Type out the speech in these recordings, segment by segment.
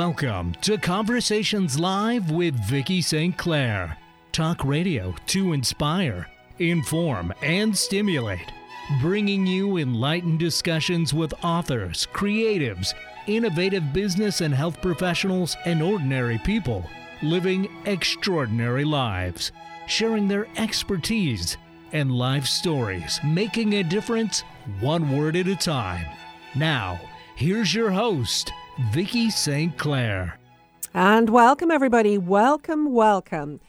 Welcome to Conversations Live with Vicki St. Clair. Talk radio to inspire, inform, and stimulate. Bringing you enlightened discussions with authors, creatives, innovative business and health professionals, and ordinary people living extraordinary lives, sharing their expertise and life stories, making a difference one word at a time. Now, here's your host, Vicki St. Clair. And welcome, everybody. Welcome, welcome.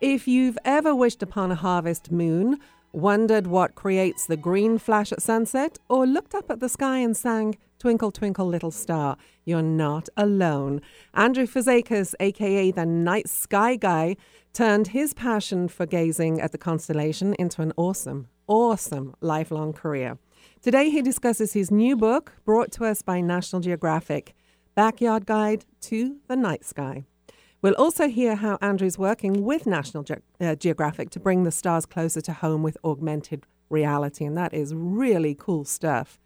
If you've ever wished upon a harvest moon, wondered what creates the green flash at sunset, or looked up at the sky and sang, Twinkle, Twinkle, Little Star, you're not alone. Andrew Fazekas, aka the Night Sky Guy, turned his passion for gazing at the constellation into an awesome, awesome lifelong career. Today, he discusses his new book, brought to us by National Geographic Backyard Guide to the Night Sky. We'll also hear how Andrew's working with National Ge- uh, Geographic to bring the stars closer to home with augmented reality, and that is really cool stuff.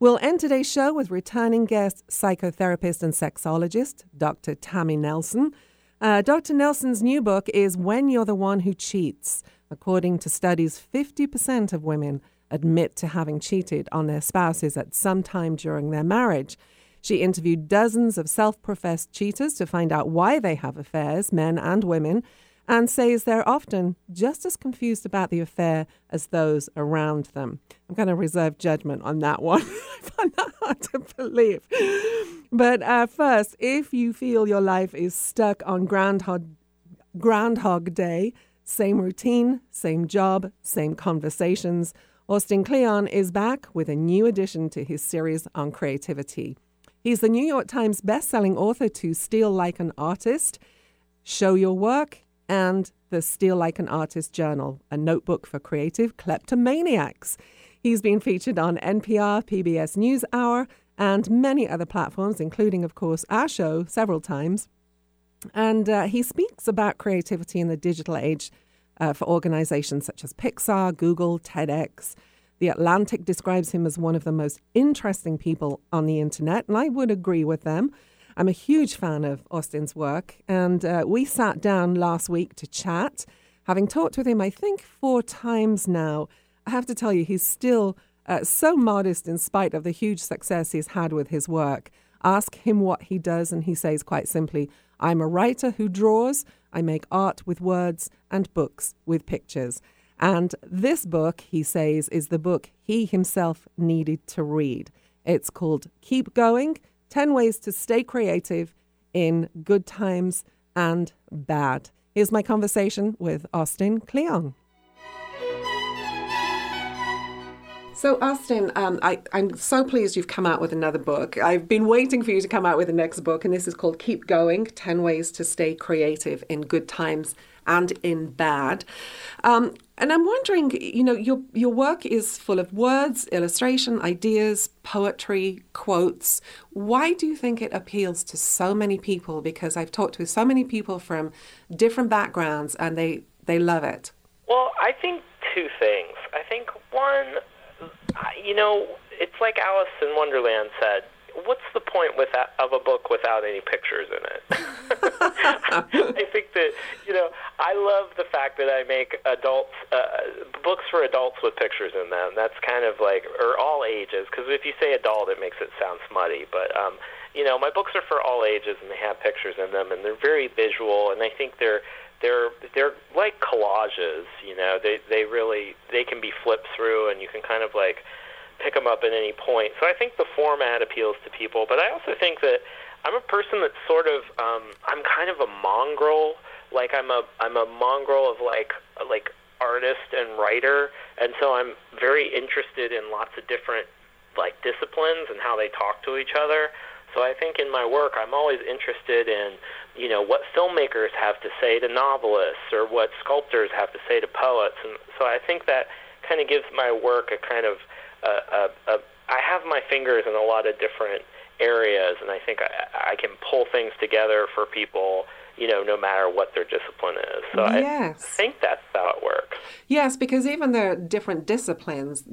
We'll end today's show with returning guest, psychotherapist and sexologist, Dr. Tammy Nelson. Uh, Dr. Nelson's new book is When You're the One Who Cheats. According to studies, 50% of women admit to having cheated on their spouses at some time during their marriage. She interviewed dozens of self professed cheaters to find out why they have affairs, men and women, and says they're often just as confused about the affair as those around them. I'm going to reserve judgment on that one. I find that hard to believe. But uh, first, if you feel your life is stuck on Groundhog, Groundhog Day, same routine, same job, same conversations, Austin Kleon is back with a new addition to his series on creativity. He's the New York Times bestselling author to Steal Like an Artist, Show Your Work, and the Steal Like an Artist Journal, a notebook for creative kleptomaniacs. He's been featured on NPR, PBS NewsHour, and many other platforms, including, of course, our show several times. And uh, he speaks about creativity in the digital age uh, for organizations such as Pixar, Google, TEDx. The Atlantic describes him as one of the most interesting people on the internet, and I would agree with them. I'm a huge fan of Austin's work, and uh, we sat down last week to chat. Having talked with him, I think, four times now, I have to tell you, he's still uh, so modest in spite of the huge success he's had with his work. Ask him what he does, and he says quite simply, I'm a writer who draws, I make art with words, and books with pictures. And this book, he says, is the book he himself needed to read. It's called Keep Going 10 Ways to Stay Creative in Good Times and Bad. Here's my conversation with Austin Kleon. So, Austin, um, I, am so pleased you've come out with another book. I've been waiting for you to come out with the next book, and this is called Keep Going 10 Ways to Stay Creative in Good Times and in Bad. Um, and I'm wondering, you know, your your work is full of words, illustration, ideas, poetry, quotes. Why do you think it appeals to so many people? Because I've talked to so many people from different backgrounds, and they they love it. Well, I think two things. I think one, you know, it's like Alice in Wonderland said what's the point with without, of a book without any pictures in it? I think that you know I love the fact that I make adults uh, books for adults with pictures in them. That's kind of like or all ages because if you say adult, it makes it sound smutty. But um, you know, my books are for all ages and they have pictures in them and they're very visual and I think they're they're they're like collages. You know, they they really they can be flipped through and you can kind of like pick them up at any point. So I think the format appeals to people, but I also think that I'm a person that's sort of um, I'm kind of a mongrel. Like I'm a I'm a mongrel of like like artist and writer, and so I'm very interested in lots of different like disciplines and how they talk to each other. So I think in my work I'm always interested in you know what filmmakers have to say to novelists or what sculptors have to say to poets, and so I think that kind of gives my work a kind of a, a, I have my fingers in a lot of different areas, and I think I, I can pull things together for people you know, no matter what their discipline is. So yes. I think that's how it works. Yes, because even though different disciplines,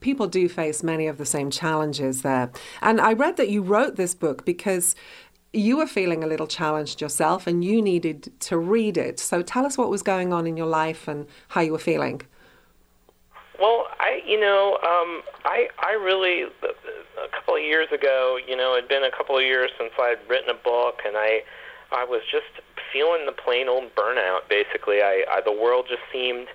people do face many of the same challenges there. And I read that you wrote this book because you were feeling a little challenged yourself and you needed to read it. So tell us what was going on in your life and how you were feeling. Well, I, you know, um, I, I really, a couple of years ago, you know, it'd been a couple of years since I'd written a book, and I, I was just feeling the plain old burnout. Basically, I, I the world just seemed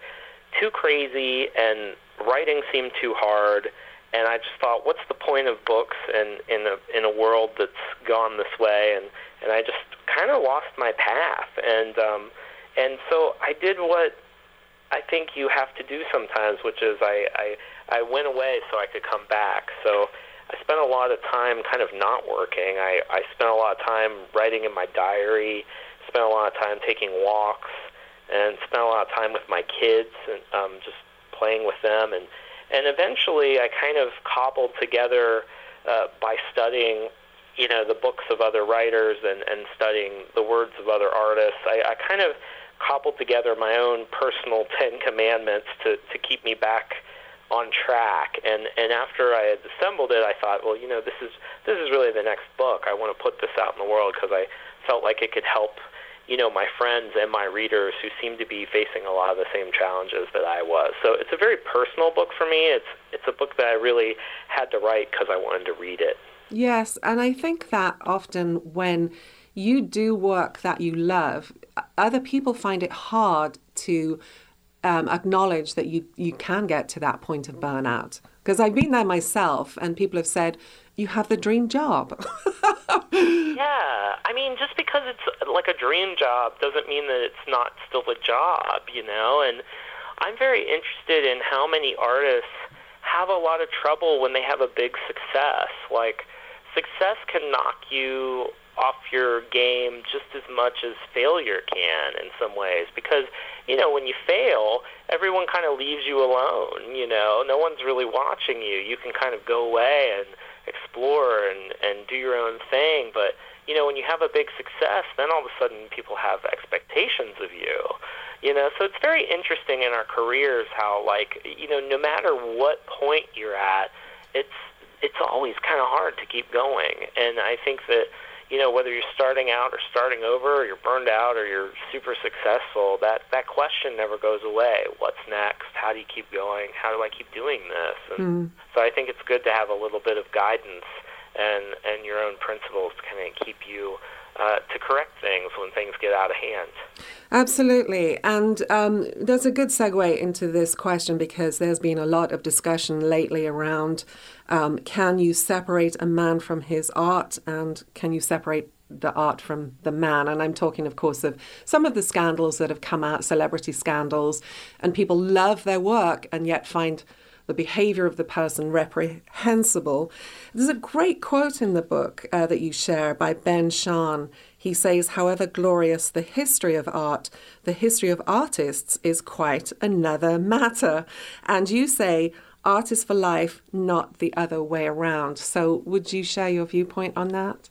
too crazy, and writing seemed too hard, and I just thought, what's the point of books in in a in a world that's gone this way? And and I just kind of lost my path, and um, and so I did what I think you have to do sometimes, which is I, I I went away so I could come back. So I spent a lot of time kind of not working. I I spent a lot of time writing in my diary. Spent a lot of time taking walks, and spent a lot of time with my kids and um, just playing with them. And and eventually, I kind of cobbled together uh, by studying you know the books of other writers and and studying the words of other artists. I, I kind of cobbled together my own personal Ten Commandments to, to keep me back on track. And, and after I had assembled it, I thought, well, you know, this is, this is really the next book. I want to put this out in the world because I felt like it could help, you know, my friends and my readers who seem to be facing a lot of the same challenges that I was. So it's a very personal book for me. It's, it's a book that I really had to write because I wanted to read it. Yes, and I think that often when you do work that you love, other people find it hard to um, acknowledge that you, you can get to that point of burnout. Because I've been there myself, and people have said, you have the dream job. yeah, I mean, just because it's like a dream job doesn't mean that it's not still a job, you know? And I'm very interested in how many artists have a lot of trouble when they have a big success. Like, success can knock you off your game just as much as failure can in some ways. Because you know when you fail everyone kind of leaves you alone you know? No one's really watching you. You can kind of go away and explore and and do your own thing. But you know when you have a big success then all of a sudden people have expectations of you you know? So it's very interesting in our careers how like you know no matter what point you're at it's it's always kind of hard to keep going. And i think that you know, whether you're starting out or starting over, or you're burned out or you're super successful, that that question never goes away. What's next? How do you keep going? How do I keep doing this? And mm. so I think it's good to have a little bit of guidance and and your own principles to kind of keep you uh, to correct things when things get out of hand. Absolutely. And um, there's a good segue into this question because there's been a lot of discussion lately around um, can you separate a man from his art and can you separate the art from the man. And I'm talking, of course, of some of the scandals that have come out, celebrity scandals, and people love their work and yet find the behavior of the person reprehensible. There's a great quote in the book uh, that you share by Ben Shahn. He says, however glorious the history of art, the history of artists is quite another matter. And you say, art is for life, not the other way around. So, would you share your viewpoint on that?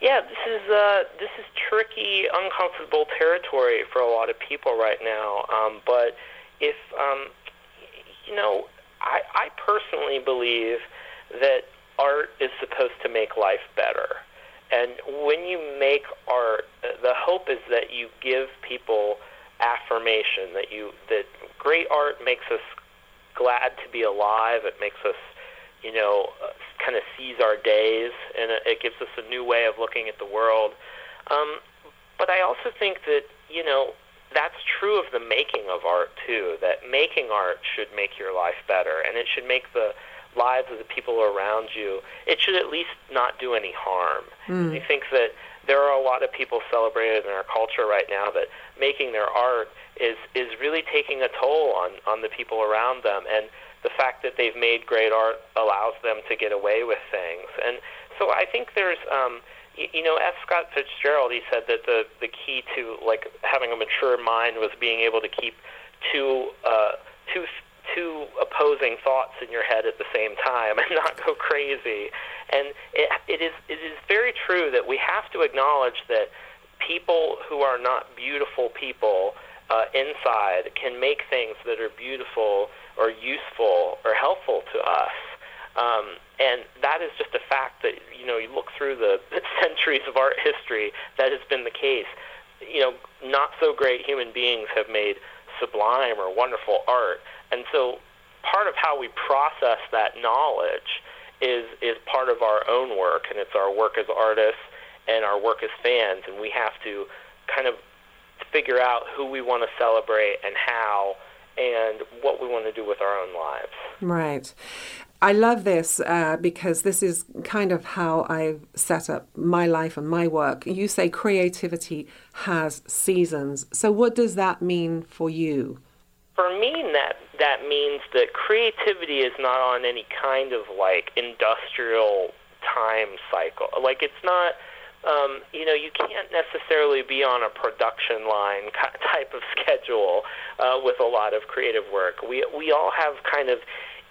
Yeah, this is uh, this is tricky, uncomfortable territory for a lot of people right now. Um, but if um, you know, I, I personally believe that art is supposed to make life better. And when you make art, the hope is that you give people affirmation that you that great art makes us glad to be alive. It makes us, you know, kind of seize our days, and it, it gives us a new way of looking at the world. Um, but I also think that you know that's true of the making of art too. That making art should make your life better, and it should make the lives of the people around you. It should at least not do any harm. Mm. I think that there are a lot of people celebrated in our culture right now that making their art is is really taking a toll on on the people around them, and the fact that they've made great art allows them to get away with things. And so I think there's. Um, you know, F. Scott Fitzgerald, he said that the the key to like having a mature mind was being able to keep two uh, two two opposing thoughts in your head at the same time and not go crazy. And it, it is it is very true that we have to acknowledge that people who are not beautiful people uh, inside can make things that are beautiful or useful or helpful to us. Um, and that is just a fact that you know you look through the centuries of art art history, that has been the case. You know, not so great human beings have made sublime or wonderful art. And so part of how we process that knowledge is is part of our own work and it's our work as artists and our work as fans and we have to kind of figure out who we want to celebrate and how and what we want to do with our own lives. Right. I love this uh, because this is kind of how I've set up my life and my work. You say creativity has seasons. So, what does that mean for you? For me, that that means that creativity is not on any kind of like industrial time cycle. Like it's not um, you know, you can't necessarily be on a production line type of schedule uh, with a lot of creative work. We we all have kind of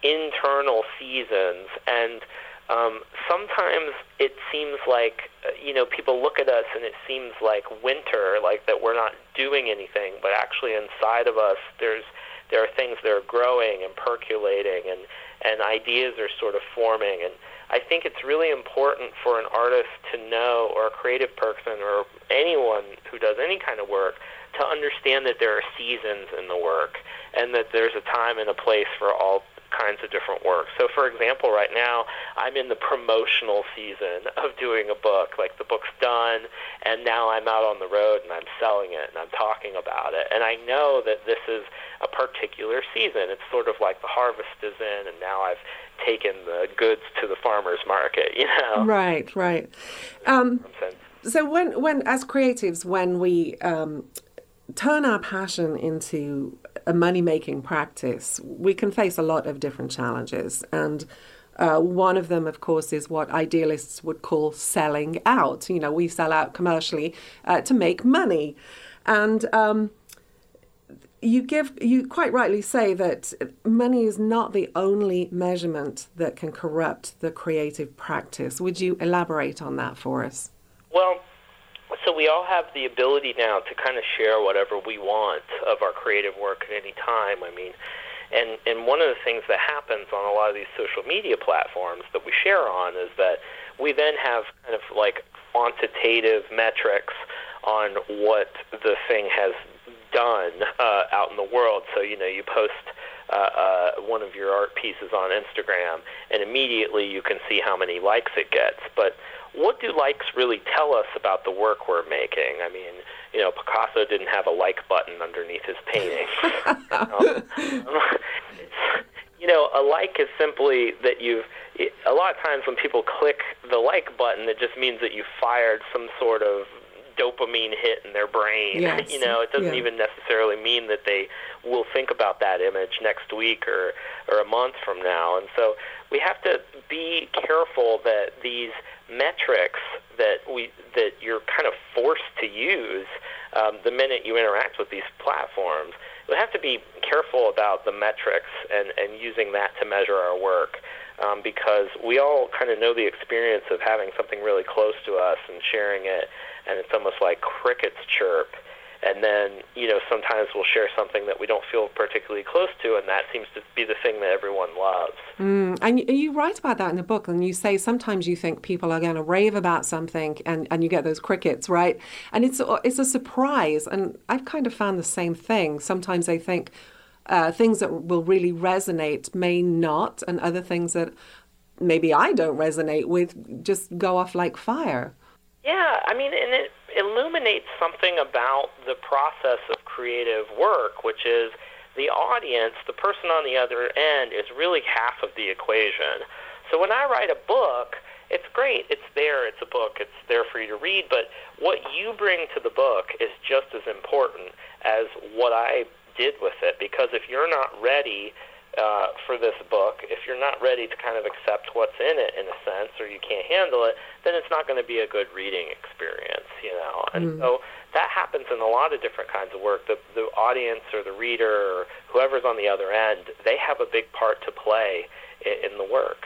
internal seasons, and um, sometimes it seems like uh, you know people look at us and it seems like winter, like that we're not doing anything, but actually inside of us there's there are things that are growing and percolating, and and ideas are sort of forming. And I think it's really important for an artist to know, or a creative person, or anyone who does any kind of work, to understand that there are seasons in the work and that there's a time and a place for all kinds of different work. So, for example, right now I'm in the promotional season of doing a book. Like the book's done, and now I'm out on the road and I'm selling it and I'm talking about it. And I know that this is a particular season. It's sort of like the harvest is in, and now I've taken the goods to the farmer's market, you know? Right, right. Um, so when, when as creatives, when we um, turn our passion into a money making practice, we can face a lot of different challenges. And uh, one of them, of course, is what idealists would call selling out. You know, we sell out commercially uh, to make money. And um, you give you quite rightly say that money is not the only measurement that can corrupt the creative practice. Would you elaborate on that for us? Well, so we all have the ability now to kind of share whatever we want of our creative work at any time. I mean, and and one of the things that happens on a lot of these social media platforms that we share on is that we then have kind of like quantitative metrics on what the thing has done uh, out in the world. So you know, you post uh, uh, one of your art pieces on Instagram, and immediately you can see how many likes it gets. But what do likes really tell us about the work we're making? I mean, you know, Picasso didn't have a like button underneath his painting. um, you know, a like is simply that you've. A lot of times when people click the like button, it just means that you fired some sort of dopamine hit in their brain. Yes. You know, it doesn't yeah. even necessarily mean that they will think about that image next week or or a month from now. And so we have to be careful that these metrics that we that you're kind of forced to use um, the minute you interact with these platforms. We have to be careful about the metrics and, and using that to measure our work um, because we all kind of know the experience of having something really close to us and sharing it and it's almost like crickets chirp. And then, you know, sometimes we'll share something that we don't feel particularly close to, and that seems to be the thing that everyone loves. Mm, and you write about that in the book, and you say sometimes you think people are going to rave about something, and, and you get those crickets, right? And it's it's a surprise, and I've kind of found the same thing. Sometimes I think uh, things that will really resonate may not, and other things that maybe I don't resonate with just go off like fire. Yeah, I mean, and it illuminates something about the process of creative work, which is the audience, the person on the other end, is really half of the equation. So when I write a book, it's great. It's there. It's a book. It's there for you to read. But what you bring to the book is just as important as what I did with it. Because if you're not ready uh, for this book, if you're not ready to kind of accept what's in it in a sense, or you can't handle it, then it's not going to be a good reading experience, you know. And mm. so that happens in a lot of different kinds of work. The the audience or the reader or whoever's on the other end, they have a big part to play in, in the work.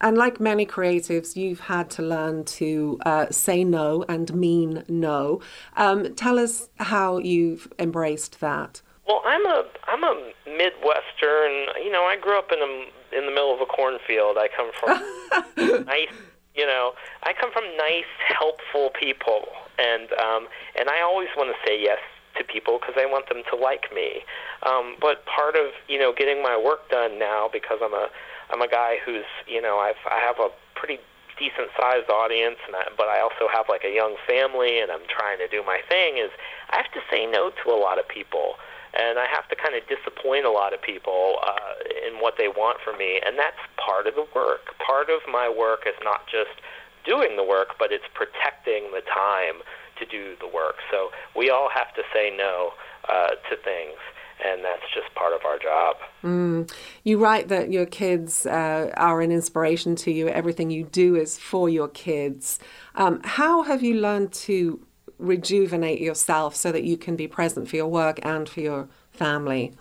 And like many creatives, you've had to learn to uh, say no and mean no. Um, tell us how you've embraced that. Well, I'm a I'm a Midwestern. You know, I grew up in a in the middle of a cornfield. I come from nice You know, I come from nice, helpful people, and um, and I always want to say yes to people because I want them to like me. Um, but part of you know getting my work done now because I'm a I'm a guy who's you know I've I have a pretty decent sized audience and I, but I also have like a young family and I'm trying to do my thing is I have to say no to a lot of people and I have to kind of disappoint a lot of people uh, in what they want from me, and that's part of the work. Part of my work is not just doing the work, but it's protecting the time to do the work. So we all have to say no uh, to things. And that's just part of our job. Mm. You write that your kids uh, are an inspiration to you. Everything you do is for your kids. Um, how have you learned to rejuvenate yourself so that you can be present for your work and for your family.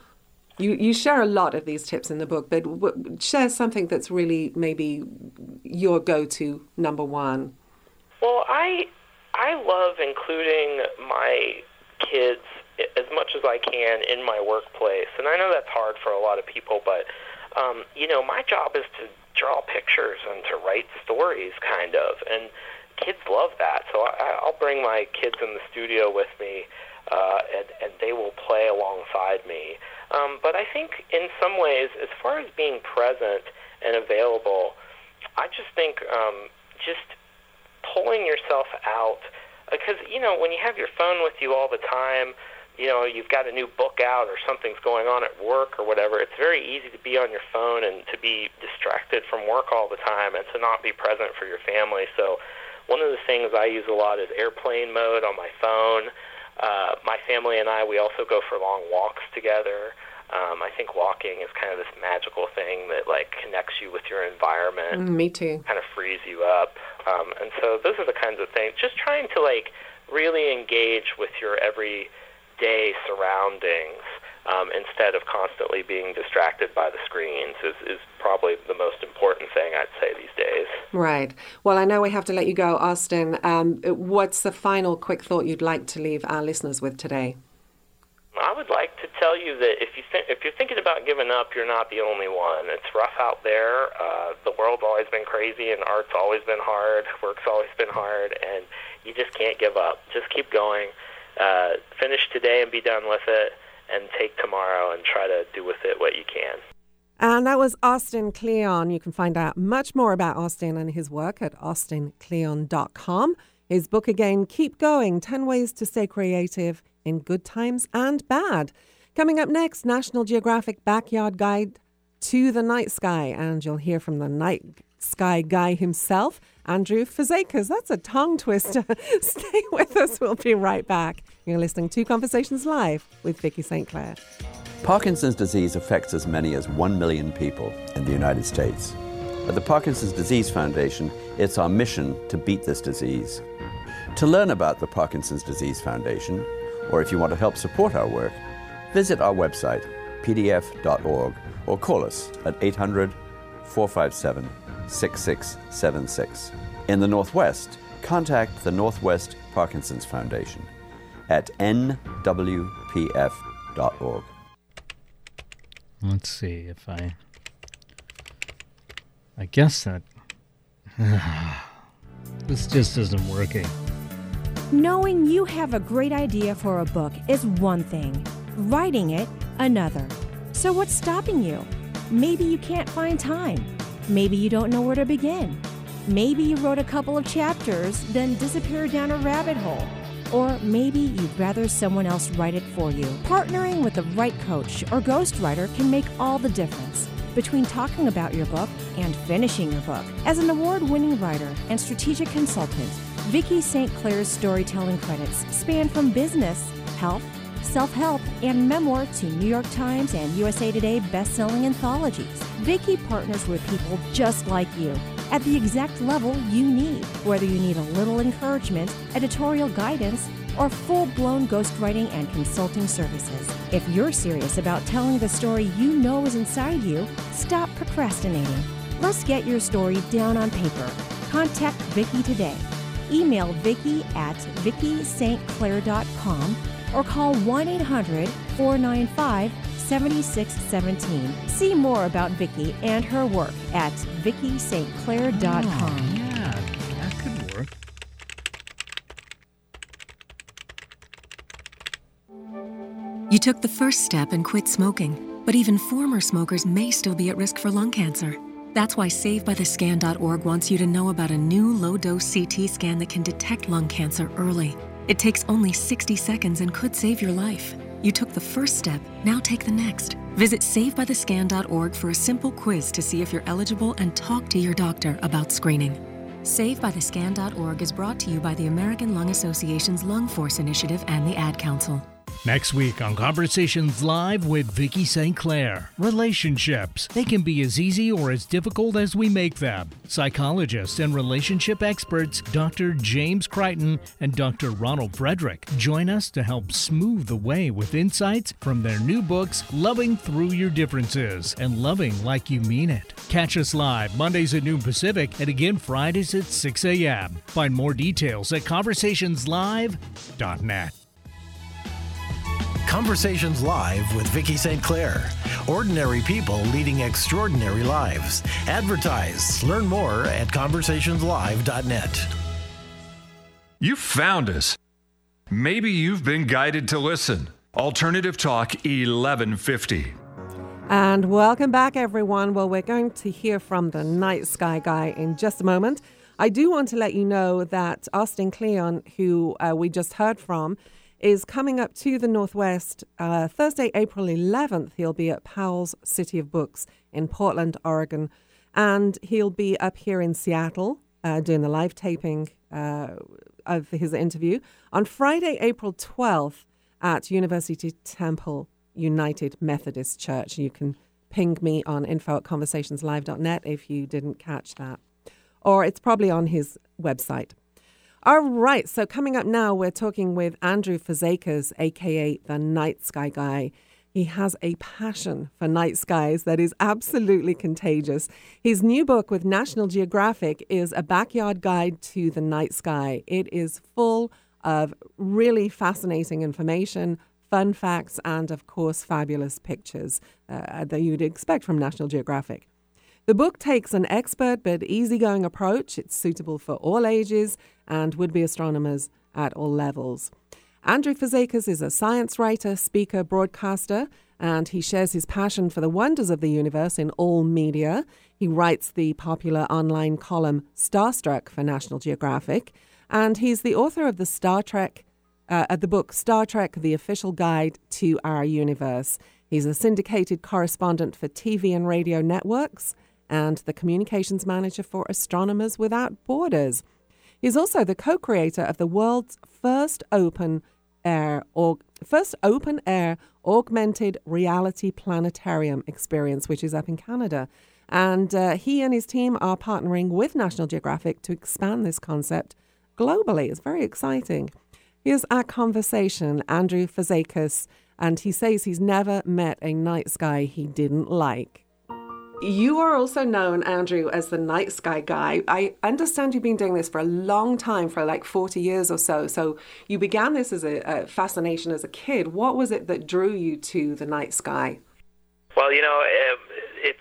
You, you share a lot of these tips in the book, but w- share something that's really maybe your go to number one. Well, I, I love including my kids as much as I can in my workplace. And I know that's hard for a lot of people, but, um, you know, my job is to draw pictures and to write stories, kind of. And kids love that. So I, I'll bring my kids in the studio with me, uh, and, and they will play alongside me. Um, but I think in some ways, as far as being present and available, I just think um, just pulling yourself out because you know when you have your phone with you all the time you know you've got a new book out or something's going on at work or whatever it's very easy to be on your phone and to be distracted from work all the time and to not be present for your family so one of the things I use a lot is airplane mode on my phone. Uh, my family and I, we also go for long walks together. Um, I think walking is kind of this magical thing that like connects you with your environment. Mm, me too. Kind of frees you up. Um, and so those are the kinds of things. Just trying to like really engage with your everyday surroundings um, instead of constantly being distracted by the screens is, is probably the most important thing I'd say these days. Right. Well, I know we have to let you go, Austin. Um, what's the final quick thought you'd like to leave our listeners with today? I would like to tell you that if you th- if you're thinking about giving up, you're not the only one. It's rough out there. Uh, the world's always been crazy, and art's always been hard. Work's always been hard, and you just can't give up. Just keep going. Uh, finish today and be done with it and take tomorrow and try to do with it what you can. And that was Austin Kleon. You can find out much more about Austin and his work at austinkleon.com. His book again, Keep Going 10 Ways to Stay Creative in Good Times and Bad. Coming up next, National Geographic Backyard Guide to the Night Sky. And you'll hear from the night sky guy himself, Andrew Fazekas. That's a tongue twister. Stay with us. We'll be right back. You're listening to Conversations Live with Vicki St. Clair. Parkinson's disease affects as many as 1 million people in the United States. At the Parkinson's Disease Foundation, it's our mission to beat this disease. To learn about the Parkinson's Disease Foundation, or if you want to help support our work, visit our website, pdf.org, or call us at 800 457 6676. In the Northwest, contact the Northwest Parkinson's Foundation at nwpf.org. Let's see if I. I guess that. this just isn't working. Knowing you have a great idea for a book is one thing, writing it, another. So, what's stopping you? Maybe you can't find time. Maybe you don't know where to begin. Maybe you wrote a couple of chapters, then disappeared down a rabbit hole. Or maybe you'd rather someone else write it for you. Partnering with the right coach or ghostwriter can make all the difference between talking about your book and finishing your book. As an award winning writer and strategic consultant, Vicki St. Clair's storytelling credits span from business, health, self help, and memoir to New York Times and USA Today best-selling anthologies. Vicki partners with people just like you at the exact level you need, whether you need a little encouragement, editorial guidance, or full blown ghostwriting and consulting services. If you're serious about telling the story you know is inside you, stop procrastinating. Let's get your story down on paper. Contact Vicki today. Email Vicki at VickiSt.Clair.com or call 1 800 495 7617. See more about Vicki and her work at VickiSt.Clair.com. Oh, yeah, that could work. You took the first step and quit smoking, but even former smokers may still be at risk for lung cancer. That's why SaveByTheScan.org wants you to know about a new low dose CT scan that can detect lung cancer early. It takes only 60 seconds and could save your life. You took the first step, now take the next. Visit SaveByTheScan.org for a simple quiz to see if you're eligible and talk to your doctor about screening. SaveByTheScan.org is brought to you by the American Lung Association's Lung Force Initiative and the Ad Council. Next week on Conversations Live with Vicki St. Clair. Relationships. They can be as easy or as difficult as we make them. Psychologists and relationship experts Dr. James Crichton and Dr. Ronald Frederick join us to help smooth the way with insights from their new books, Loving Through Your Differences and Loving Like You Mean It. Catch us live Mondays at noon Pacific and again Fridays at 6 a.m. Find more details at conversationslive.net. Conversations Live with Vicki St. Clair. Ordinary people leading extraordinary lives. Advertise. Learn more at conversationslive.net. You found us. Maybe you've been guided to listen. Alternative Talk 1150. And welcome back, everyone. Well, we're going to hear from the Night Sky Guy in just a moment. I do want to let you know that Austin Kleon, who uh, we just heard from, is coming up to the Northwest uh, Thursday, April 11th. He'll be at Powell's City of Books in Portland, Oregon. And he'll be up here in Seattle uh, doing the live taping uh, of his interview on Friday, April 12th at University Temple United Methodist Church. You can ping me on info at conversationslive.net if you didn't catch that. Or it's probably on his website. All right, so coming up now, we're talking with Andrew Fazekas, aka the Night Sky Guy. He has a passion for night skies that is absolutely contagious. His new book with National Geographic is A Backyard Guide to the Night Sky. It is full of really fascinating information, fun facts, and of course, fabulous pictures uh, that you'd expect from National Geographic. The book takes an expert but easygoing approach. It's suitable for all ages and would be astronomers at all levels. Andrew Fazekas is a science writer, speaker, broadcaster, and he shares his passion for the wonders of the universe in all media. He writes the popular online column Starstruck for National Geographic, and he's the author of the Star Trek, uh, the book Star Trek: The Official Guide to Our Universe. He's a syndicated correspondent for TV and radio networks and the communications manager for Astronomers Without Borders. He's also the co-creator of the world's first open air or first open air augmented reality planetarium experience, which is up in Canada. And uh, he and his team are partnering with National Geographic to expand this concept globally. It's very exciting. Here's our conversation, Andrew Fazekas, and he says he's never met a night sky he didn't like. You are also known, Andrew, as the night sky guy. I understand you've been doing this for a long time, for like 40 years or so. So you began this as a, a fascination as a kid. What was it that drew you to the night sky? Well, you know, um, it's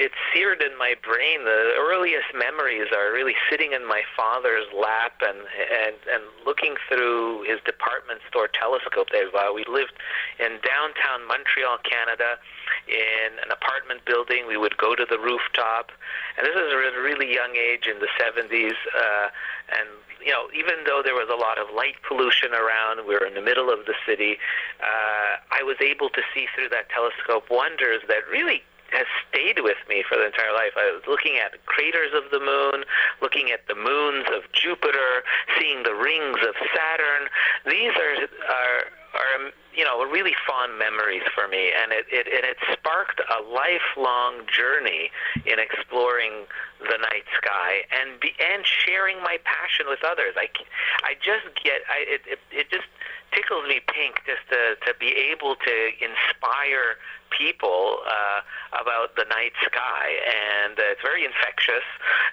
it's seared in my brain. The earliest memories are really sitting in my father's lap and and and looking through his department store telescope. There, uh, we lived in downtown Montreal, Canada, in an apartment building. We would go to the rooftop, and this is a really young age in the 70s. Uh, and you know, even though there was a lot of light pollution around, we were in the middle of the city. Uh, I was able to see through that telescope wonders that really has stayed with me for the entire life. I was looking at craters of the moon, looking at the moons of Jupiter, seeing the rings of Saturn. These are are are you know really fond memories for me, and it, it and it sparked a lifelong journey in exploring the night sky and be, and sharing my passion with others. I I just get I it it, it just tickles me pink just to to be able to inspire people uh, about the night sky, and uh, it's very infectious,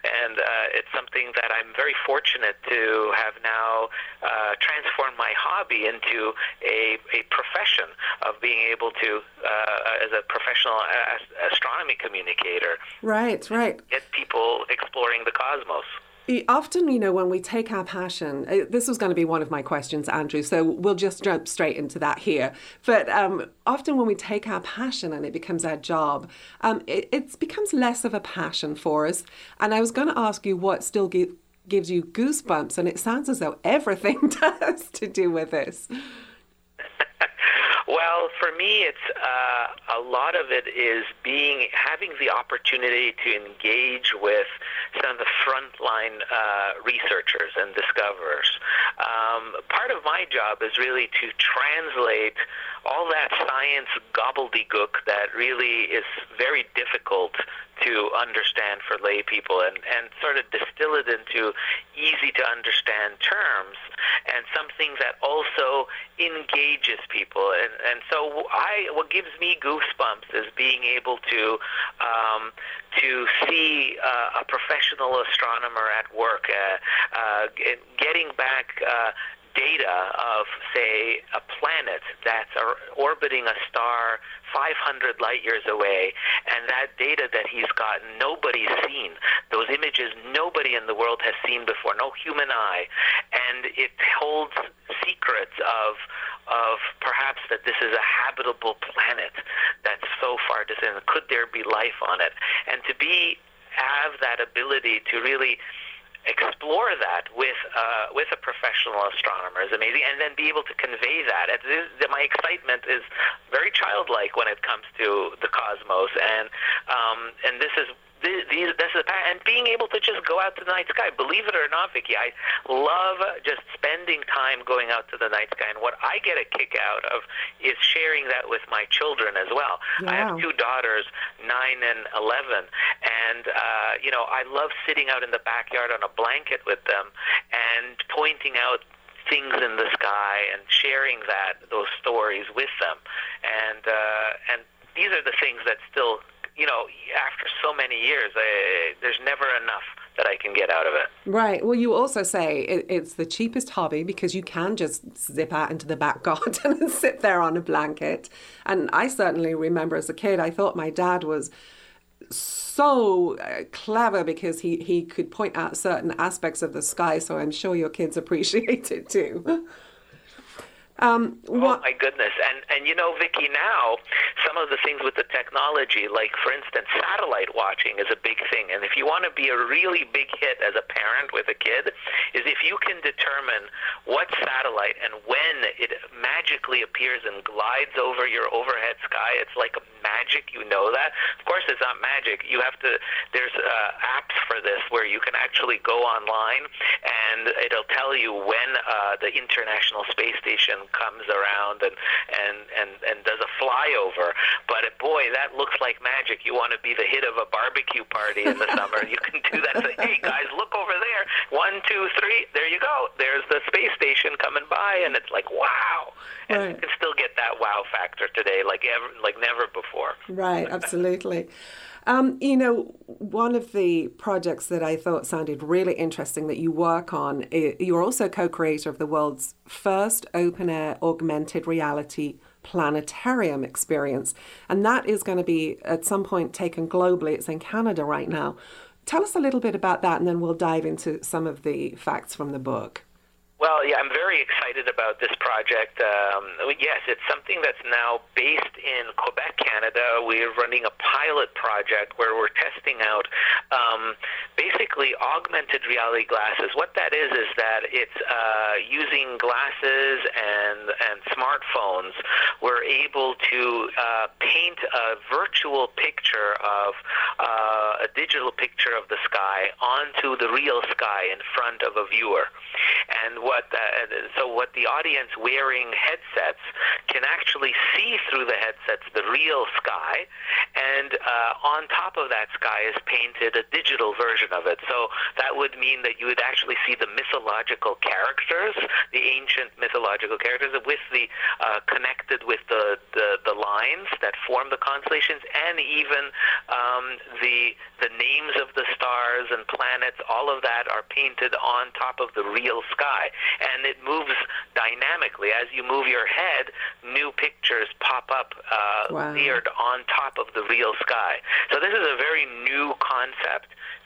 and uh, it's something that I'm very fortunate to have now uh, transformed my hobby into a, a profession of being able to, uh, as a professional astronomy communicator, right, right, get people exploring the cosmos. Often, you know, when we take our passion, uh, this was going to be one of my questions, Andrew, so we'll just jump straight into that here. But um, often, when we take our passion and it becomes our job, um, it, it, becomes less of a passion for us. And I was going to ask you what still gi- gives you goosebumps, and it sounds as though everything does to do with this. Well, for me, it's uh, a lot of it is being having the opportunity to engage with some of the frontline uh, researchers and discoverers. Um, part of my job is really to translate all that science gobbledygook that really is very difficult to understand for lay people and, and sort of distill it into easy to understand terms and something that also engages people. And, and so I, what gives me goosebumps is being able to, um, to see uh, a professional astronomer at work, uh, uh, getting back uh, data of, say, a planet that's orbiting a star 500 light years away, and that data that he's gotten, nobody's seen. Those images nobody in the world has seen before, no human eye, and it holds secrets of of perhaps that this is a habitable planet that's so far distant. Could there be life on it? And to be have that ability to really explore that with uh, with a professional astronomer is amazing, and then be able to convey that. my excitement is very childlike when it comes to the cosmos, and um, and this is these, this is the and being able to just go out to the night sky. Believe it or not, Vicki, I love just spending time going out to the night sky. And what I get a kick out of is sharing that with my children as well. Yeah. I have two daughters, nine and eleven, and uh, you know I love sitting out in the backyard on a blanket with them and pointing out things in the sky and sharing that those stories with them. And uh, and these are the things that still you know, after so many years, I, there's never enough that I can get out of it. Right. Well, you also say it, it's the cheapest hobby because you can just zip out into the back garden and sit there on a blanket. And I certainly remember as a kid, I thought my dad was so uh, clever because he, he could point out certain aspects of the sky. So I'm sure your kids appreciate it too. Um, oh my goodness! And and you know, Vicki, now some of the things with the technology, like for instance, satellite watching is a big thing. And if you want to be a really big hit as a parent with a kid, is if you can determine what satellite and when it magically appears and glides over your overhead sky. It's like magic. You know that. Of course, it's not magic. You have to. There's uh, apps for this where you can actually go online and it'll tell you when uh, the International Space Station comes around and and and and does a flyover. But uh, boy, that looks like magic. You want to be the hit of a barbecue party in the summer. You can do that. Say, hey guys, look over there. One, two, three. There you go. There's the space station coming by, and it's like wow. And right. you can still get that wow factor today, like ever, like never before. Right. Absolutely. Um, you know, one of the projects that I thought sounded really interesting that you work on, you're also co creator of the world's first open air augmented reality planetarium experience. And that is going to be at some point taken globally. It's in Canada right now. Tell us a little bit about that, and then we'll dive into some of the facts from the book. Well, yeah, I'm very excited about this project. Um, yes, it's something that's now based in Quebec, Canada. We're running a pilot project where we're testing out um, basically augmented reality glasses. What that is is that it's uh, using glasses and and smartphones. We're able to uh, paint a virtual picture of uh, a digital picture of the sky onto the real sky in front of a viewer, and what uh, so what the audience wearing headsets can actually see through the headsets the real sky, and uh, on top of that sky is painted a digital version of it. So that would mean that you would actually see the mythological characters, the ancient mythological characters, with the uh, connected with the, the the lines that form the constellations, and even um, the the names of the stars and planets. All of that are painted on top of the real sky and it moves dynamically. As you move your head, new pictures pop up uh, wow. layered on top of the real sky. So this is a very new concept.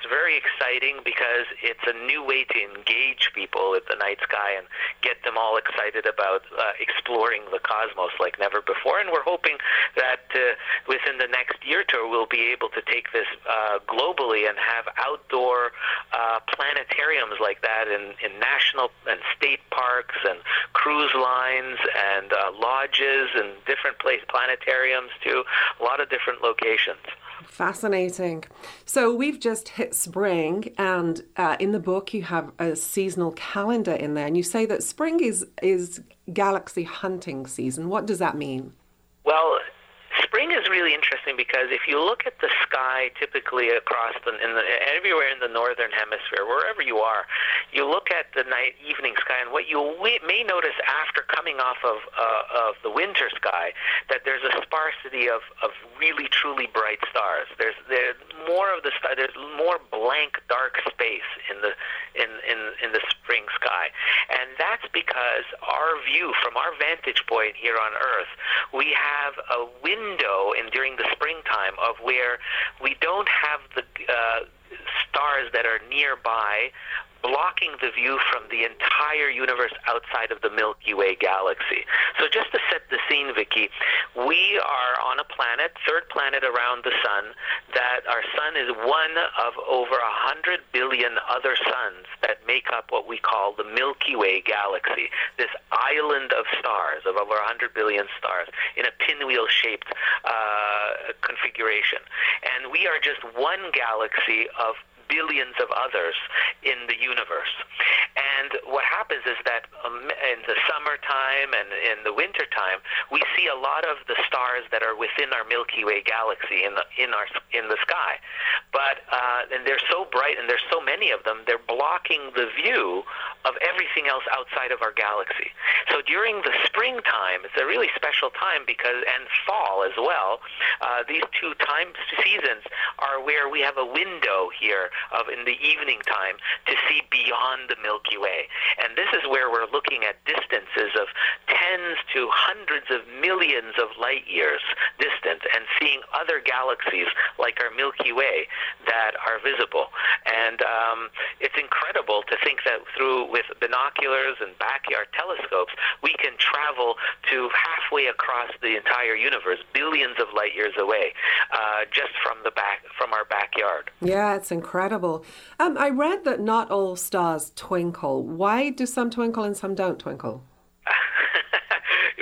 It's very exciting because it's a new way to engage people with the night sky and get them all excited about uh, exploring the cosmos like never before. And we're hoping that uh, within the next year two, we'll be able to take this uh, globally and have outdoor uh, planetariums like that in, in national and state parks and cruise lines and uh, lodges and different place planetariums too. A lot of different locations. Fascinating. So we've just hit spring, and uh, in the book you have a seasonal calendar in there, and you say that spring is is galaxy hunting season. What does that mean? Well, spring is really interesting because if you look at the sky typically across the, in the everywhere in the northern hemisphere, wherever you are, you look at the night evening sky, and what you may notice after coming off of uh, of the winter sky that there's a sparsity of, of really truly bright stars. There's there's more of the star. There's more blank dark space in the in, in in the spring sky, and that's because our view from our vantage point here on Earth, we have a window in during the springtime of where we don't have the uh, stars that are nearby blocking the view from the entire universe outside of the Milky Way galaxy. So just to set the scene, Vicki, we are on a planet, third planet around the sun, that our sun is one of over a hundred billion other suns that make up what we call the Milky Way galaxy, this island of stars, of over a hundred billion stars, in a pinwheel-shaped uh, configuration. And we are just one galaxy of billions of others in the universe. And what happens is that um, in the summertime and in the wintertime, we see a lot of the stars that are within our Milky Way galaxy in the in our in the sky. But uh, and they're so bright and there's so many of them, they're blocking the view of everything else outside of our galaxy. So during the springtime, it's a really special time because and fall as well. Uh, these two time seasons are where we have a window here of in the evening time to see beyond the Milky Way. And this is where we're looking at distances of tens to hundreds of millions of light years distant and seeing other galaxies like our Milky Way that are visible. And um, it's incredible to think that through with binoculars and backyard telescopes, we can travel to halfway across the entire universe, billions of light years away, uh, just from the back from our backyard. Yeah, it's incredible. Um, I read that not all stars twinkle. Why do some twinkle and some don't twinkle?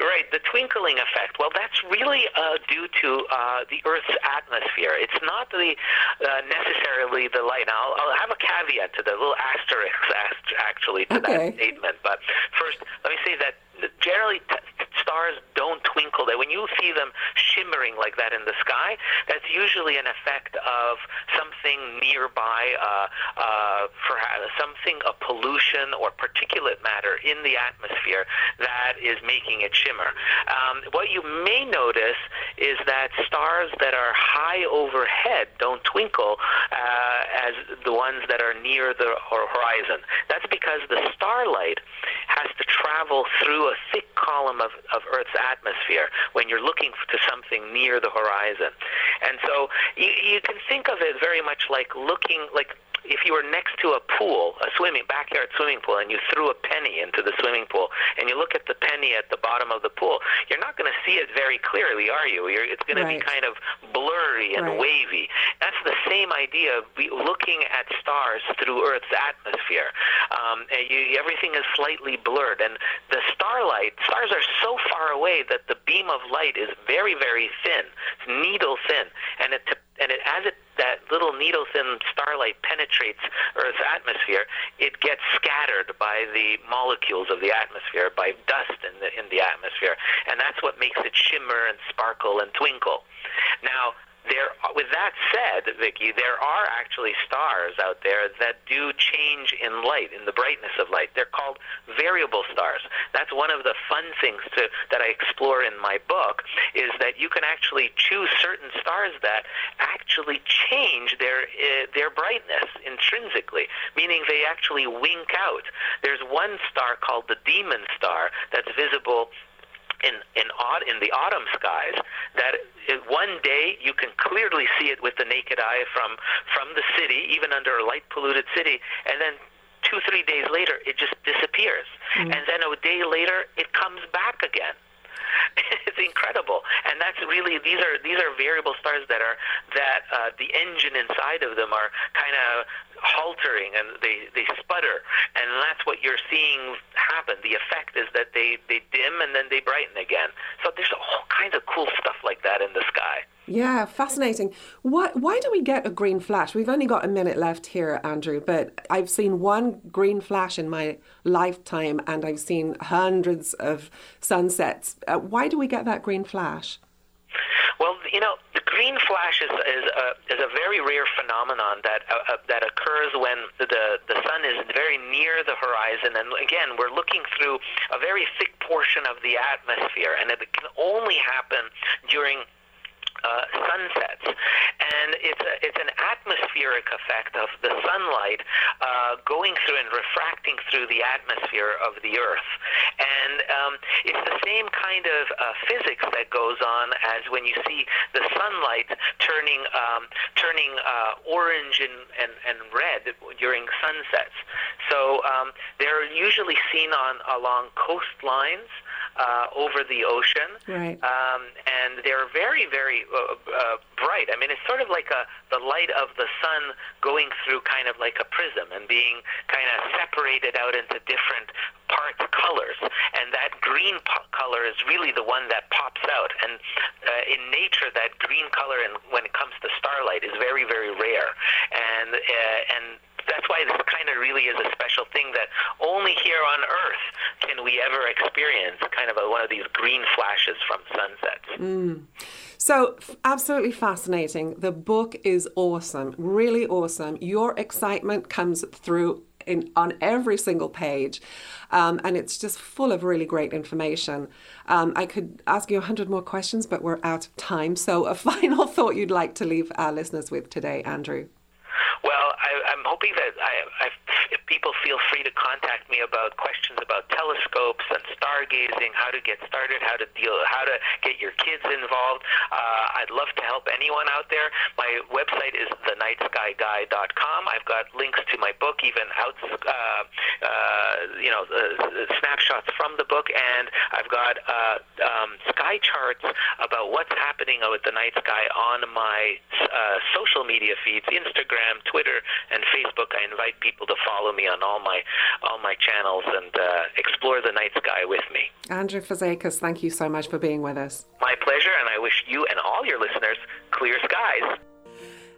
Right, the twinkling effect. Well, that's really uh, due to uh, the Earth's atmosphere. It's not the uh, necessarily the light. Now, I'll, I'll, have a caveat to the little asterisk, actually, to okay. that statement. But first, let me say that generally t- stars don't twinkle. That when you see them shimmering like that in the sky, that's usually an effect of something nearby, uh, uh, something a pollution or particulate matter in the atmosphere that is making it shimmer. Um, what you may notice is that stars that are high overhead don't twinkle uh, as the ones that are near the horizon. That's because the starlight has to travel through a thick column of, of Earth's atmosphere when you're looking to something near the horizon. And so you, you can think of it very much like looking, like if you were next to a pool, a swimming backyard swimming pool, and you threw a penny into the swimming pool, and you look at the penny at the bottom of the pool, you're not going to see it very clearly, are you? You're, it's going right. to be kind of blurry and right. wavy. That's the same idea of looking at stars through Earth's atmosphere. Um, you, everything is slightly blurred, and the starlight, stars are so far away that the beam of light is very, very thin, it's needle thin, and it and it, as it that little needle thin starlight penetrates Earth's atmosphere, it gets scattered by the molecules of the atmosphere, by dust in the in the atmosphere, and that's what makes it shimmer and sparkle and twinkle. Now, there, with that said, Vicki, there are actually stars out there that do change in light, in the brightness of light. They're called variable stars. That's one of the fun things to, that I explore in my book is that you can actually choose certain stars that actually change their uh, their brightness intrinsically, meaning they actually wink out. There's one star called the Demon Star that's visible in in in the autumn skies that one day you can clearly see it with the naked eye from from the city, even under a light polluted city, and then two three days later it just disappears, mm. and then a day later it comes back again. it's incredible, and that's really these are these are variable stars that are that uh, the engine inside of them are kind of haltering and they, they sputter. And that's what you're seeing happen. The effect is that they, they dim and then they brighten again. So there's all kinds of cool stuff like that in the sky. Yeah fascinating. Why, why do we get a green flash? We've only got a minute left here andrew but i've seen one green flash in my lifetime and i've seen hundreds of sunsets. Uh, why do we get that green flash well, you know, the green flash is is a, is a very rare phenomenon that uh, uh, that occurs when the the sun is very near the horizon, and again, we're looking through a very thick portion of the atmosphere, and it can only happen during uh, sunsets, and it's a, it's an atmospheric effect of the sunlight uh, going through and refracting through the atmosphere of the Earth, and um, it's the same kind of uh, physics that goes on as when you see the sunlight turning um, turning uh, orange and, and, and red during sunsets. So um, they're usually seen on along coastlines uh, over the ocean. Right. Um, and they're very, very uh, uh, bright. I mean, it's sort of like a, the light of the sun going through kind of like a prism and being kind of separated out into different parts colors. And that green po- color is really the one that pops out. And uh, in nature, that green color, and when it comes to starlight, is very, very rare. And uh, and that's why this kind of really is a special thing that only here on Earth can we ever experience kind of a, one of these green flashes from sunsets. Mm. So, absolutely fascinating. The book is awesome, really awesome. Your excitement comes through in, on every single page, um, and it's just full of really great information. Um, I could ask you a hundred more questions, but we're out of time. So, a final thought you'd like to leave our listeners with today, Andrew? Well, I, I'm hoping that I, I, if people feel free to contact me about questions about telescopes and stargazing, how to get started, how to deal, how to get your kids involved. Uh, I'd love to help anyone out there. My website is thenightskyguy.com. I've got links to my book, even out, uh, uh, you know, uh, snapshots from the book, and I've got uh, um, sky charts about what's happening with the night sky on my uh, social media feeds, Instagram, Twitter, and Facebook. I invite people to follow me on all my all my channels and uh, explore the night sky with me. Andrew Fazekas, thank you so much for being with us. My pleasure, and I wish you and all your listeners clear skies.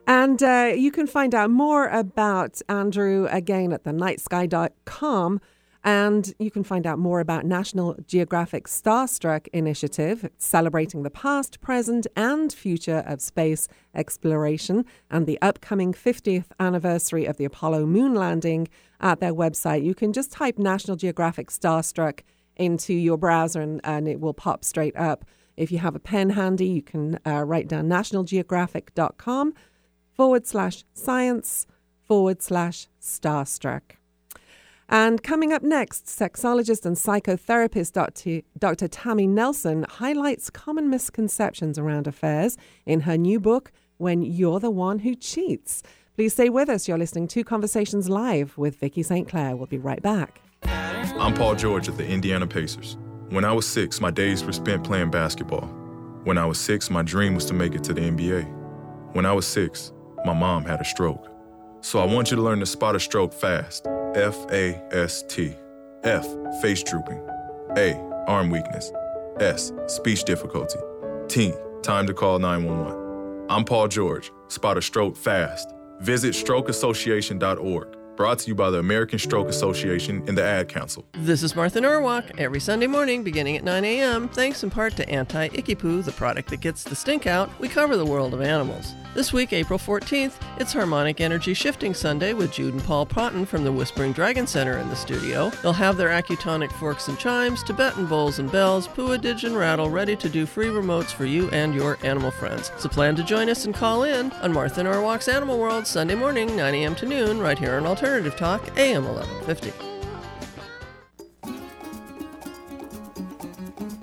And uh, you can find out more about Andrew again at thenightsky.com. And you can find out more about National Geographic Starstruck initiative, celebrating the past, present, and future of space exploration, and the upcoming 50th anniversary of the Apollo moon landing at their website. You can just type National Geographic Starstruck into your browser and, and it will pop straight up. If you have a pen handy, you can uh, write down nationalgeographic.com forward slash science forward slash starstruck. And coming up next, sexologist and psychotherapist Dr. Dr. Tammy Nelson highlights common misconceptions around affairs in her new book, When You're the One Who Cheats. Please stay with us. You're listening to Conversations Live with Vicki St. Clair. We'll be right back. I'm Paul George of the Indiana Pacers. When I was six, my days were spent playing basketball. When I was six, my dream was to make it to the NBA. When I was six, my mom had a stroke. So I want you to learn to spot a stroke fast. F A S T. F, face drooping. A, arm weakness. S, speech difficulty. T, time to call 911. I'm Paul George. Spot a stroke fast. Visit strokeassociation.org. Brought to you by the American Stroke Association and the Ad Council. This is Martha Norwalk. Every Sunday morning, beginning at 9 a.m., thanks in part to Anti Icky Poo, the product that gets the stink out, we cover the world of animals. This week, April 14th, it's Harmonic Energy Shifting Sunday with Jude and Paul Pronton from the Whispering Dragon Center in the studio. They'll have their acutonic forks and chimes, Tibetan bowls and bells, Pua Didge and Rattle ready to do free remotes for you and your animal friends. So plan to join us and call in on Martha Norwalk's Animal World Sunday morning, 9 a.m. to noon, right here on Alternative Talk, AM 1150.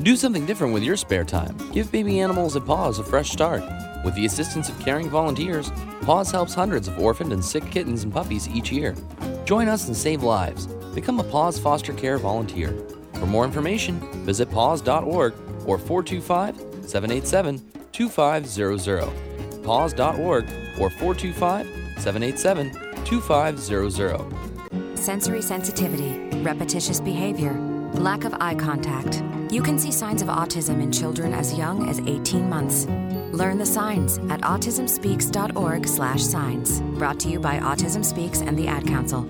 Do something different with your spare time. Give baby animals at Paws a fresh start. With the assistance of caring volunteers, Paws helps hundreds of orphaned and sick kittens and puppies each year. Join us and save lives. Become a Paws foster care volunteer. For more information, visit paws.org or 425 787 2500. Paws.org or 425 787 2500. Sensory sensitivity, repetitious behavior, lack of eye contact. You can see signs of autism in children as young as 18 months. Learn the signs at autismspeaks.org/signs. Brought to you by Autism Speaks and the Ad Council.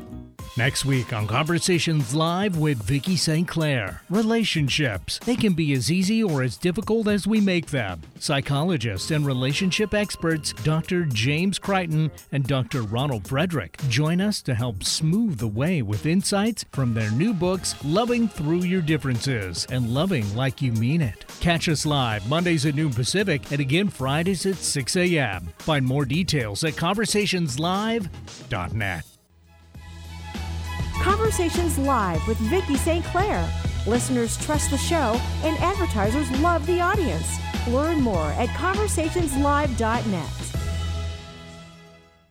Next week on Conversations Live with Vicki St. Clair. Relationships. They can be as easy or as difficult as we make them. Psychologist and relationship experts Dr. James Crichton and Dr. Ronald Frederick join us to help smooth the way with insights from their new books, Loving Through Your Differences and Loving Like You Mean It. Catch us live Mondays at noon Pacific and again Fridays at 6 a.m. Find more details at conversationslive.net. Conversations Live with Vicki St. Clair. Listeners trust the show, and advertisers love the audience. Learn more at conversationslive.net.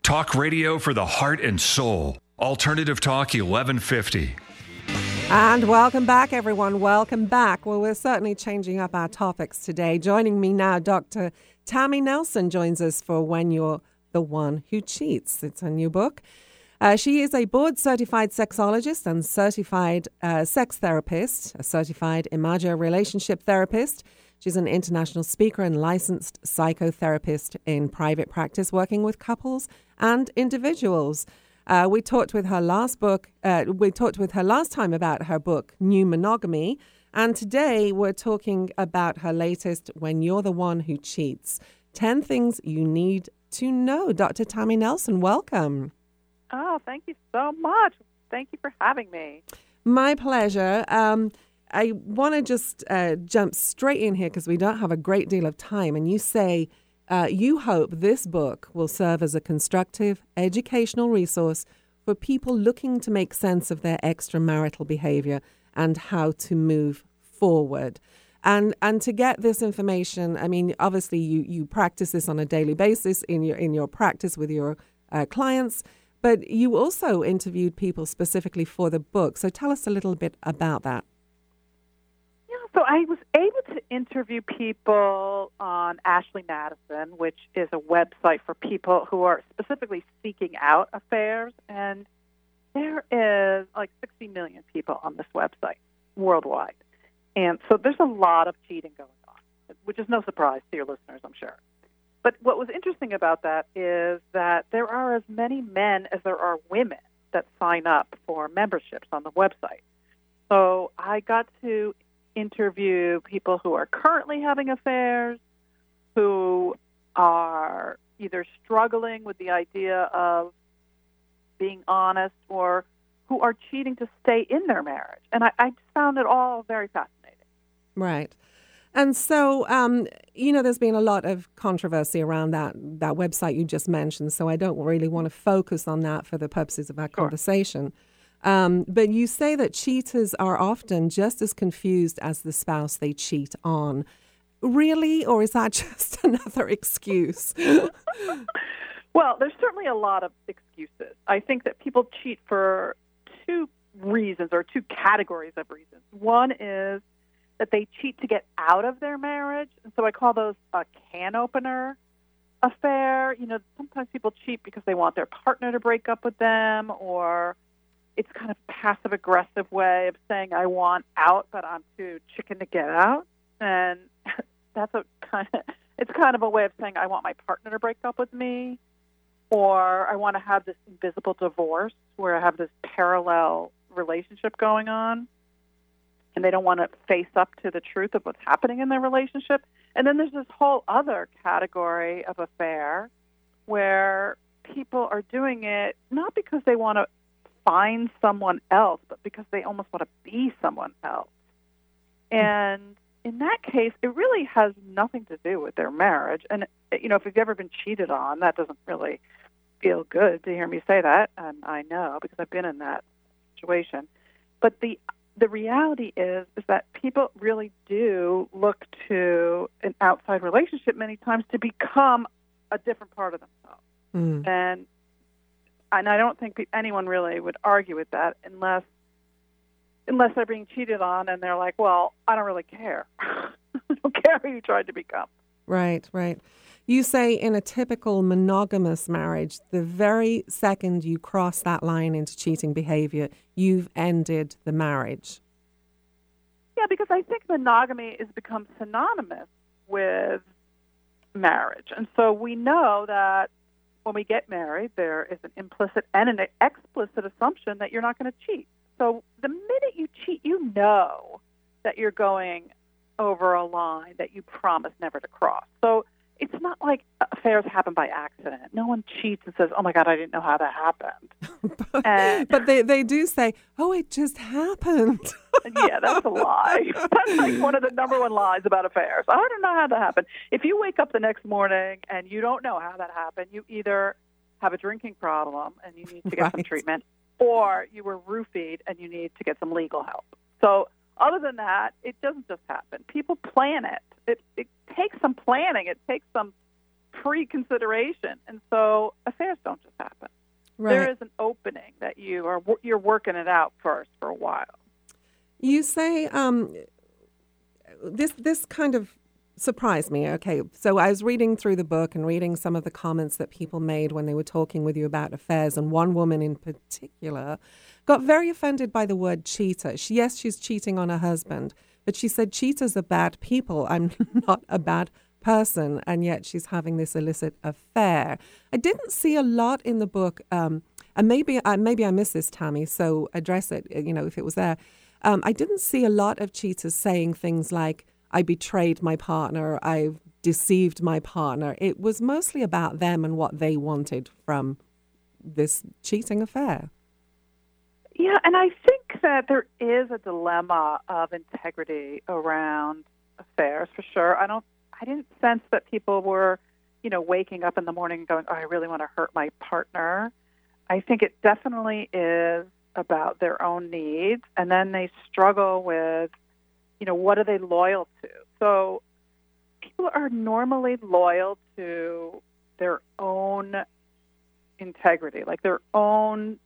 Talk radio for the heart and soul. Alternative Talk 1150. And welcome back, everyone. Welcome back. Well, we're certainly changing up our topics today. Joining me now, Dr. Tammy Nelson joins us for When You're the One Who Cheats. It's a new book. Uh, she is a board certified sexologist and certified uh, sex therapist, a certified Imago relationship therapist. She's an international speaker and licensed psychotherapist in private practice, working with couples and individuals. Uh, we talked with her last book. Uh, we talked with her last time about her book, New Monogamy, and today we're talking about her latest, When You're the One Who Cheats: Ten Things You Need to Know. Dr. Tammy Nelson, welcome. Oh, thank you so much. Thank you for having me. My pleasure. Um, I want to just uh, jump straight in here because we don't have a great deal of time. And you say uh, you hope this book will serve as a constructive educational resource for people looking to make sense of their extramarital behavior and how to move forward. And and to get this information, I mean, obviously you you practice this on a daily basis in your in your practice with your uh, clients. But you also interviewed people specifically for the book. So tell us a little bit about that. Yeah, so I was able to interview people on Ashley Madison, which is a website for people who are specifically seeking out affairs. And there is like 60 million people on this website worldwide. And so there's a lot of cheating going on, which is no surprise to your listeners, I'm sure. But what was interesting about that is that there are as many men as there are women that sign up for memberships on the website. So I got to interview people who are currently having affairs, who are either struggling with the idea of being honest or who are cheating to stay in their marriage. And I, I found it all very fascinating. Right. And so, um, you know, there's been a lot of controversy around that that website you just mentioned. So I don't really want to focus on that for the purposes of our sure. conversation. Um, but you say that cheaters are often just as confused as the spouse they cheat on. Really, or is that just another excuse? well, there's certainly a lot of excuses. I think that people cheat for two reasons or two categories of reasons. One is that they cheat to get out of their marriage. And so I call those a can opener affair. You know, sometimes people cheat because they want their partner to break up with them, or it's kind of passive aggressive way of saying, I want out, but I'm too chicken to get out. And that's a kind of, it's kind of a way of saying, I want my partner to break up with me, or I want to have this invisible divorce where I have this parallel relationship going on and they don't want to face up to the truth of what's happening in their relationship. And then there's this whole other category of affair where people are doing it not because they want to find someone else, but because they almost want to be someone else. Hmm. And in that case, it really has nothing to do with their marriage. And, you know, if you've ever been cheated on, that doesn't really feel good to hear me say that. And I know because I've been in that situation. But the the reality is is that people really do look to an outside relationship many times to become a different part of themselves. Mm. And and I don't think anyone really would argue with that unless unless they're being cheated on and they're like, "Well, I don't really care. I don't care who you tried to become." Right, right. You say in a typical monogamous marriage, the very second you cross that line into cheating behavior, you've ended the marriage. Yeah, because I think monogamy has become synonymous with marriage. And so we know that when we get married, there is an implicit and an explicit assumption that you're not going to cheat. So the minute you cheat, you know that you're going over a line that you promised never to cross. So it's not like affairs happen by accident. No one cheats and says, "Oh my God, I didn't know how that happened." and, But they, they do say, oh, it just happened. yeah, that's a lie. That's like one of the number one lies about affairs. I don't know how that happened. If you wake up the next morning and you don't know how that happened, you either have a drinking problem and you need to get some treatment, or you were roofied and you need to get some legal help. So, other than that, it doesn't just happen. People plan it. It it takes some planning. It takes some pre-consideration, and so affairs don't just happen. There Right. is an opening that you are you're working it out first for a while. You say um, this this kind of surprised me. Okay, so I was reading through the book and reading some of the comments that people made when they were talking with you about affairs, and one woman in particular got very offended by the word cheater. She, yes, she's cheating on her husband, but she said cheaters are bad people. I'm not a bad person, and yet she's having this illicit affair. I didn't see a lot in the book, um, and maybe I maybe I missed this, Tammy. So address it. You know, if it was there. Um, I didn't see a lot of cheaters saying things like, I betrayed my partner, I've deceived my partner. It was mostly about them and what they wanted from this cheating affair. Yeah, and I think that there is a dilemma of integrity around affairs for sure. I don't I didn't sense that people were, you know, waking up in the morning going, "Oh, I really want to hurt my partner." I think it definitely is about their own needs and then they struggle with, you know, what are they loyal to? So people are normally loyal to their own integrity, like their own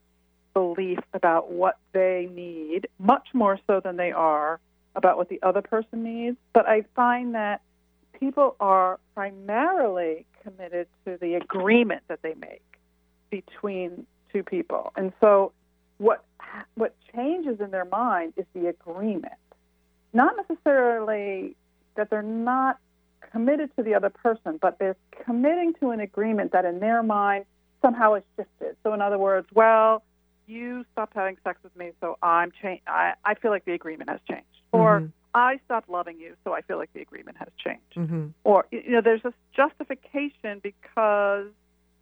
belief about what they need, much more so than they are about what the other person needs. But I find that people are primarily committed to the agreement that they make between two people. And so what what changes in their mind is the agreement. Not necessarily that they're not committed to the other person, but they're committing to an agreement that in their mind somehow has shifted. So in other words, well, you stopped having sex with me, so I'm change. I, I feel like the agreement has changed, or Mhm. I stopped loving you, so I feel like the agreement has changed, Mm-hmm. or you know, there's this justification because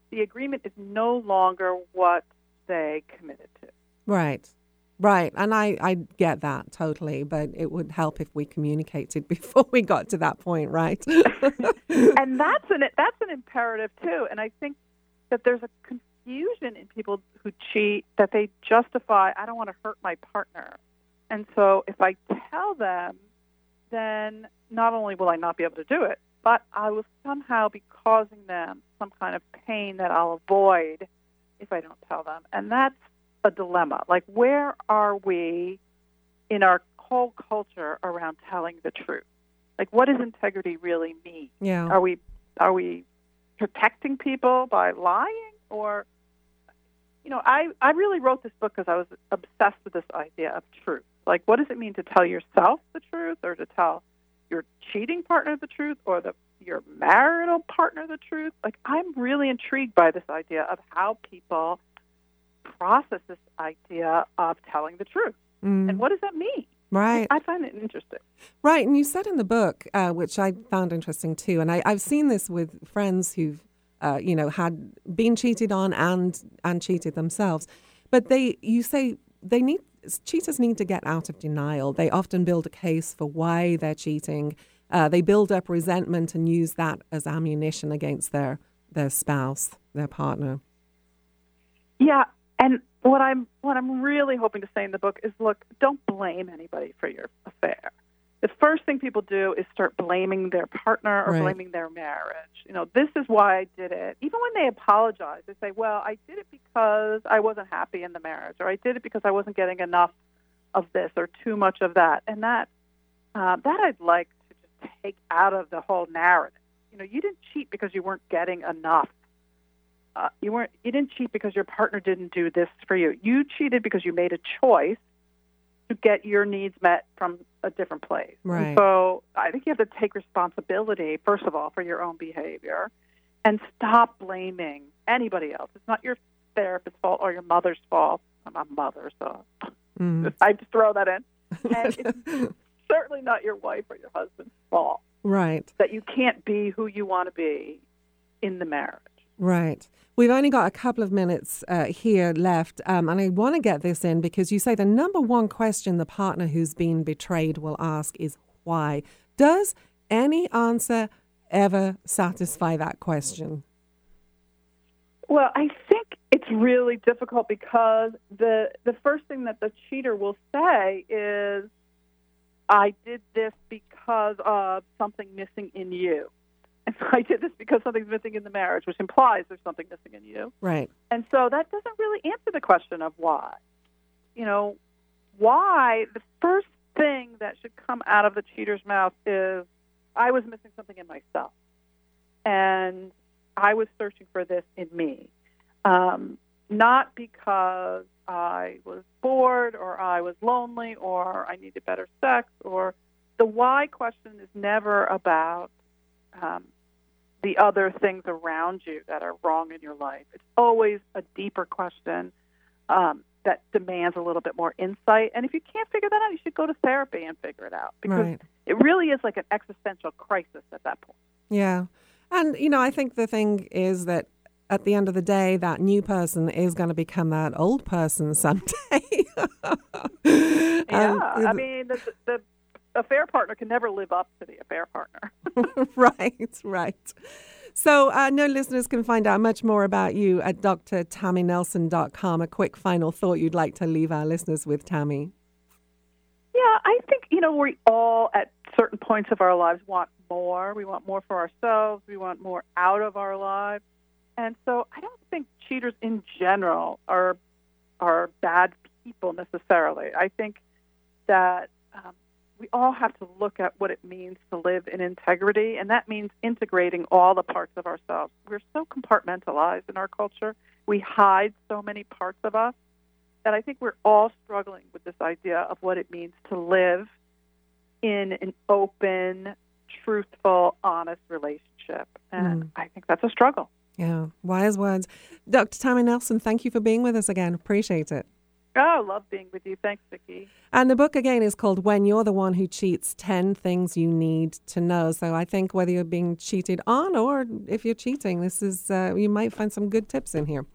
the agreement is no longer what they committed to. Right. Right. And I, I get that totally, but it would help if we communicated before we got to that point, right? and that's an that's an imperative too. And I think that there's a confusion in people who cheat that they justify. I don't want to hurt my partner, and so if I tell them, then not only will I not be able to do it, but I will somehow be causing them some kind of pain that I'll avoid if I don't tell them, and that's a dilemma. Like, where are we in our whole culture around telling the truth? Like, what does integrity really mean? Yeah. Are we are we protecting people by lying, or you know, I I really wrote this book because I was obsessed with this idea of truth. Like, what does it mean to tell yourself the truth, or to tell your cheating partner the truth, or the your marital partner the truth? Like, I'm really intrigued by this idea of how people process this idea of telling the truth, Mm. and what does that mean? Right. I find it interesting. Right, and you said in the book, uh, which I found interesting too, and I, I've seen this with friends who've, uh, you know, had been cheated on and and cheated themselves, but they, you say they need cheaters need to get out of denial. They often build a case for why they're cheating. Uh, they build up resentment and use that as ammunition against their their spouse, their partner. Yeah, and what I'm what I'm really hoping to say in the book is, look, don't blame anybody for your affair. The first thing people do is start blaming their partner or Right. blaming their marriage. You know, this is why I did it. Even when they apologize, they say, "Well, I did it because I wasn't happy in the marriage, or I did it because I wasn't getting enough of this or too much of that." And that uh, that I'd like to just take out of the whole narrative. You know, you didn't cheat because you weren't getting enough. Uh, you weren't. You didn't cheat because your partner didn't do this for you. You cheated because you made a choice to get your needs met from a different place. Right. so I think you have to take responsibility first of all for your own behavior, and stop blaming anybody else. It's not your therapist's fault or your mother's fault. I'm a mother, so Mm. I just throw that in. And it's certainly not your wife or your husband's fault Right. that you can't be who you want to be in the marriage. Right. We've only got a couple of minutes uh, here left, um, and I want to get this in because you say the number one question the partner who's been betrayed will ask is why. Does any answer ever satisfy that question? Well, I think it's really difficult because the the first thing that the cheater will say is, "I did this because of something missing in you." And I did this because something's missing in the marriage, which implies there's something missing in you. Right. And so that doesn't really answer the question of why. You know, why the first thing that should come out of the cheater's mouth is I was missing something in myself. And I was searching for this in me. Um, not because I was bored or I was lonely or I needed better sex or the why question is never about um, the other things around you that are wrong in your life. It's always a deeper question um, that demands a little bit more insight. And if you can't figure that out, you should go to therapy and figure it out because Right. it really is like an existential crisis at that point. Yeah. And, you know, I think the thing is that at the end of the day, that new person is going to become that old person someday. Yeah, And- I mean, the, the affair partner can never live up to the affair partner. right, right. So, I know listeners can find out much more about you at drtammynelson.com. A quick final thought you'd like to leave our listeners with, Tammy. Yeah, I think, you know, we all at certain points of our lives want more. We want more for ourselves. We want more out of our lives. And so I don't think cheaters in general are are bad people necessarily. I think that um, we all have to look at what it means to live in integrity, and that means integrating all the parts of ourselves. We're so compartmentalized in our culture. We hide so many parts of us that I think we're all struggling with this idea of what it means to live in an open, truthful, honest relationship. And Mm. I think that's a struggle. Yeah, wise words. Dr. Tammy Nelson, thank you for being with us again. Appreciate it. Oh, love being with you. Thanks, Vicki. And the book again is called When You're the One Who Cheats 10 Things You Need to Know. So I think whether you're being cheated on or if you're cheating, this is, uh, you might find some good tips in here.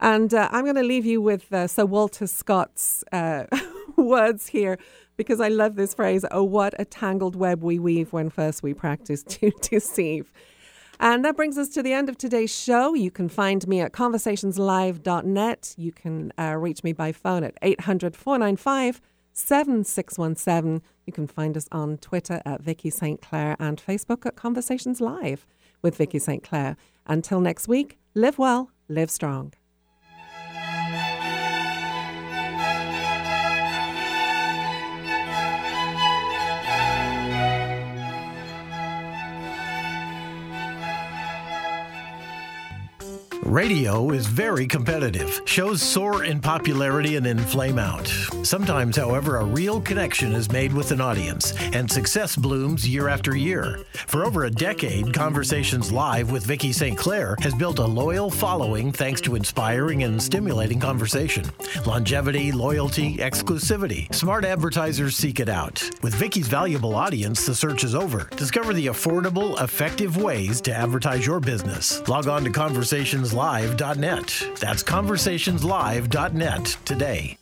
And uh, I'm going to leave you with uh, Sir Walter Scott's uh, words here because I love this phrase Oh, what a tangled web we weave when first we practice to deceive. And that brings us to the end of today's show. You can find me at conversationslive.net. You can uh, reach me by phone at 800 495 7617. You can find us on Twitter at Vicki St. Clair and Facebook at Conversations Live with Vicki St. Clair. Until next week, live well, live strong. Radio is very competitive. Shows soar in popularity and then flame out. Sometimes, however, a real connection is made with an audience, and success blooms year after year. For over a decade, Conversations Live with Vicki St. Clair has built a loyal following thanks to inspiring and stimulating conversation. Longevity, loyalty, exclusivity. Smart advertisers seek it out. With Vicky's valuable audience, the search is over. Discover the affordable, effective ways to advertise your business. Log on to conversationslive.net. That's conversationslive.net today.